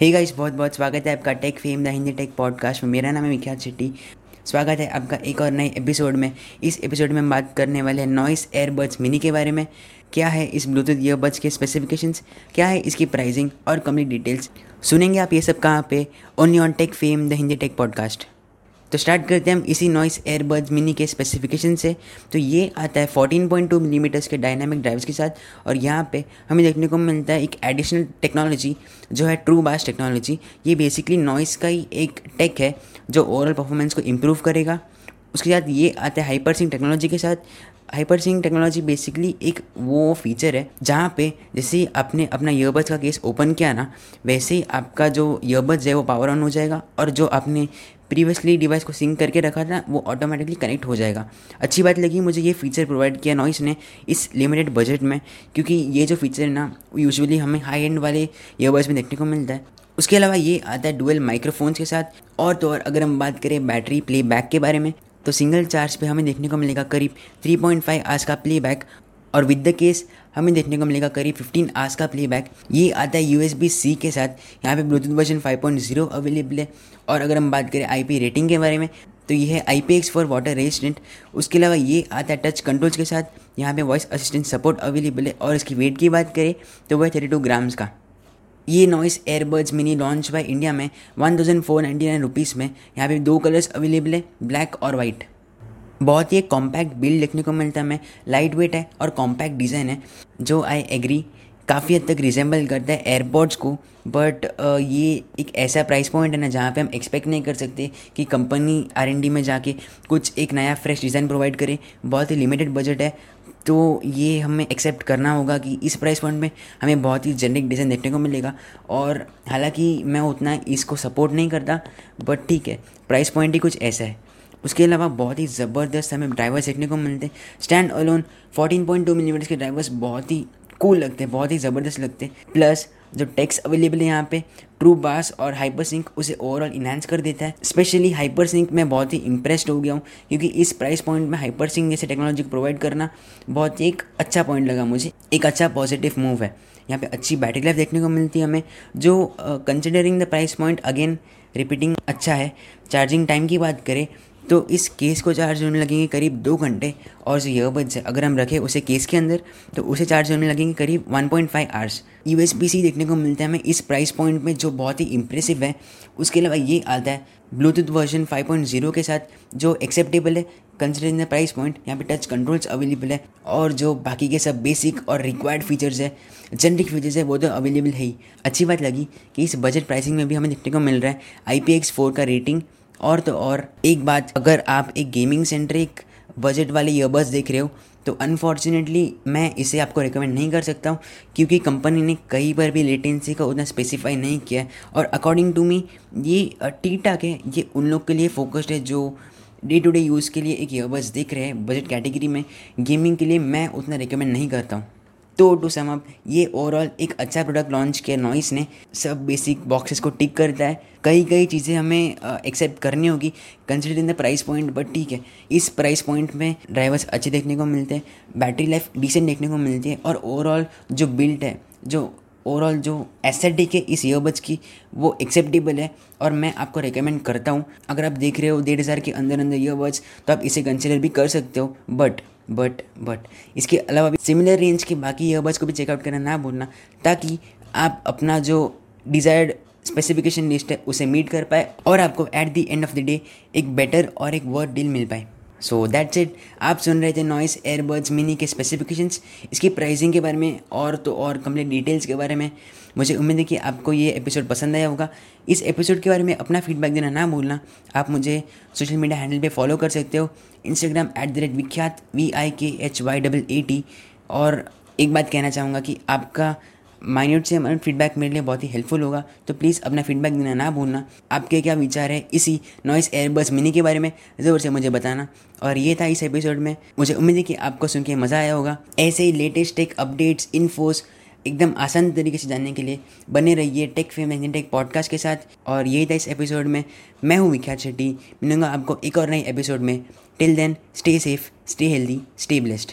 Hey guys बहुत बहुत स्वागत है आपका Tech Fame the Hindi tech podcast में। मेरा नाम है विख्यात शेट्टी। स्वागत है आपका एक और नए एपिसोड में। इस एपिसोड में हम बात करने वाले हैं नॉइस एयरबड्स मिनी के बारे में। क्या है इस ब्लूटूथ ईयरबड्स के स्पेसिफिकेशंस क्या है इसकी प्राइसिंग और कंप्लीट डिटेल्स सुनेंगे आप ये सब कहाँ पे? Only on Tech Fame the Hindi tech podcast तो स्टार्ट करते हैं हम इसी नॉइस एयरबड्स मिनी के स्पेसिफिकेशन से। तो ये आता है 14.2 मिलीमीटर्स के डायनामिक ड्राइव्स के साथ। और यहाँ पे हमें देखने को मिलता है एक एडिशनल टेक्नोलॉजी जो है ट्रू बास टेक्नोलॉजी ये बेसिकली नॉइस का ही एक टेक है जो ओवरऑल परफॉर्मेंस को इम्प्रूव करेगा। उसके साथ ये आता है हाइपर सिंग टेक्नोलॉजी के साथ। हाइपर सिंग टेक्नोलॉजी बेसिकली एक वो फीचर है जहाँ पे जैसे ही आपने अपना ईयरबड्स का केस ओपन किया ना, वैसे ही आपका जो ईयरबड्स है वो पावर ऑन हो जाएगा। और जो आपने प्रीवियसली डिवाइस को सिंक करके रखा था, वो ऑटोमेटिकली कनेक्ट हो जाएगा। अच्छी बात लगी मुझे ये फीचर प्रोवाइड किया नॉइस ने इस लिमिटेड बजट में, क्योंकि ये जो फीचर है ना यूजुअली हमें हाई एंड वाले ईयरबड्स में देखने को मिलता है। उसके अलावा ये आता है डुअल माइक्रोफोन्स के साथ। और तो और अगर हम बात करें बैटरी प्ले बैक के बारे में तो सिंगल चार्ज पे हमें देखने को मिलेगा करीब 3.5 आवर्स का प्ले बैक और विद द केस हमें देखने को मिलेगा करीब 15 आवर्स का प्लेबैक ये आता है यू सी के साथ। यहाँ पे ब्लूटूथ वर्जन 5.0 अवेलेबल है। और अगर हम बात करें आईपी रेटिंग के बारे में तो ये है I P X four water resistant उसके अलावा ये आता है टच कंट्रोल्स के साथ। यहाँ पे वॉइस असिस्टेंट सपोर्ट अवेलेबल है। और इसकी वेट की बात करें तो वह थर्टी टू ग्राम्स का। ये Noise Airbuds Mini launch by India में one thousand four ninety nine rupees में। यहाँ पे दो कलर्स अवेलेबल है ब्लैक और वाइट बहुत ही एक कॉम्पैक्ट बिल्ड देखने को मिलता है हमें। लाइट वेट है और कॉम्पैक्ट डिज़ाइन है, जो आई एग्री काफ़ी हद तक रिजेंबल करता है एयरपोर्ट्स को। बट ये एक ऐसा प्राइस पॉइंट है ना, जहाँ पे हम एक्सपेक्ट नहीं कर सकते कि कंपनी आर एन डी में जाके कुछ एक नया फ्रेश डिज़ाइन प्रोवाइड करे। बहुत ही लिमिटेड बजट है। तो ये हमें एक्सेप्ट करना होगा कि इस प्राइस पॉइंट में हमें बहुत ही जेनरिक डिज़ाइन देखने को मिलेगा। और हालाँकि मैं उतना इसको सपोर्ट नहीं करता बट ठीक है प्राइस पॉइंट ही कुछ ऐसा है। उसके अलावा बहुत ही ज़बरदस्त हमें ड्राइवर्स देखने को मिलते हैं। स्टैंड अलोन 14.2 मिलीमीटर के ड्राइवर्स बहुत ही कूल लगते हैं, बहुत ही ज़बरदस्त लगते हैं। प्लस जो टेक्स अवेलेबल है यहाँ पे ट्रू बास और हाइपर सिंक उसे ओवरऑल इन्हांस कर देता है। स्पेशली हाइपर सिंक मैं बहुत ही इंप्रेस्ड हो गया हूँ, क्योंकि इस प्राइस पॉइंट में हाइपर सिंक जैसे टेक्नोलॉजी को प्रोवाइड करना बहुत ही एक अच्छा पॉइंट लगा मुझे। एक अच्छा पॉजिटिव मूव है। यहाँ पे अच्छी बैटरी लाइफ देखने को मिलती है हमें, जो considering the price point again repeating अच्छा है। चार्जिंग टाइम की बात करें तो इस केस को चार्ज होने लगेंगे करीब दो घंटे, और जो ईयरबड्स है, अगर हम रखें उसे केस के अंदर तो उसे चार्ज होने लगेंगे करीब 1.5 पॉइंट आवर्स यू एस देखने को मिलता है हमें इस प्राइस पॉइंट में, जो बहुत ही इंप्रेसिव है। उसके अलावा ये आता है ब्लूटूथ वर्जन 5.0 के साथ, जो एक्सेप्टेबल है कंसिडरिंग द प्राइस पॉइंट यहाँ पे टच कंट्रोल्स अवेलेबल है, और जो बाकी के सब बेसिक और रिक्वायर्ड फीचर्स है जेनरिक फीचर्स है, वो तो अवेलेबल है ही। अच्छी बात लगी कि इस बजट प्राइसिंग में भी हमें देखने को मिल रहा है। आई पी एक्स फोर का रेटिंग और तो और, एक बात, अगर आप एक गेमिंग सेंट्रिक बजट वाले ईयरबड्स देख रहे हो तो अनफॉर्चुनेटली मैं इसे आपको रिकमेंड नहीं कर सकता हूँ, क्योंकि कंपनी ने कहीं पर भी लेटेंसी का उतना स्पेसिफाई नहीं किया है। और अकॉर्डिंग टू मी ये टी टाक है, ये उन लोग के लिए फोकस्ड है जो डे टू डे यूज़ के लिए एक ईयरबड्स देख रहे हैं बजट कैटेगरी में। गेमिंग के लिए मैं उतना रिकमेंड नहीं करता हूँ। तो टू सम अप, ये ओवरऑल एक अच्छा प्रोडक्ट लॉन्च किया नॉइस ने। सब बेसिक बॉक्सेस को टिक करता है। कई कई चीज़ें हमें एक्सेप्ट करनी होगी consider in the price point but ठीक है। इस प्राइस पॉइंट में ड्राइवर्स अच्छे देखने को मिलते हैं बैटरी लाइफ डिसेंट देखने को मिलती है, और ओवरऑल जो बिल्ट है, जो ओवरऑल जो एस्थेटिक के इस ईयरबड्स की वो एक्सेप्टेबल है और मैं आपको रिकमेंड करता हूँ। अगर आप देख रहे हो डेढ़ हज़ार के अंदर अंदर ईयरबड्स तो आप इसे कंसिडर भी कर सकते हो। बट बट बट इसके अलावा भी सिमिलर रेंज के बाकी ईयरबड्स को भी चेकआउट करना ना भूलना, ताकि आप अपना जो डिज़ायर्ड स्पेसिफिकेशन लिस्ट है, उसे मीट कर पाए और आपको at the end of the day एक बेटर और एक वर्थ डील मिल पाए। सो दैट्स इट आप सुन रहे थे नॉइस एयरबड्स मिनी के स्पेसिफिकेशंस इसकी प्राइसिंग के बारे में और तो और कंप्लीट डिटेल्स के बारे में मुझे उम्मीद है कि आपको ये एपिसोड पसंद आया होगा। इस एपिसोड के बारे में अपना फीडबैक देना ना भूलना। आप मुझे सोशल मीडिया हैंडल पे फॉलो कर सकते हो। Instagram at the rate Vikhyat V I K H Y double A T और एक बात कहना चाहूँगा कि आपका माइन्यूट से माइन्यूट फीडबैक मेरे लिए बहुत ही हेल्पफुल होगा। तो प्लीज़ अपना फीडबैक देना ना भूलना। आपके क्या विचार है इसी नॉइस एयरबस मिनी के बारे में? ज़रूर से मुझे बताना। और ये था इस एपिसोड में। मुझे उम्मीद है कि आपको सुन के मज़ा आया होगा। ऐसे ही लेटेस्ट टेक अपडेट्स इन्फोस एकदम आसान तरीके से जानने के लिए बने रहिए Tech Fame and tech podcast के साथ। और यही था इस एपिसोड में। मैं हूँ विख्यात शेट्टी। मिलूँगा आपको एक और नए एपिसोड में। Till then stay safe stay healthy stay blessed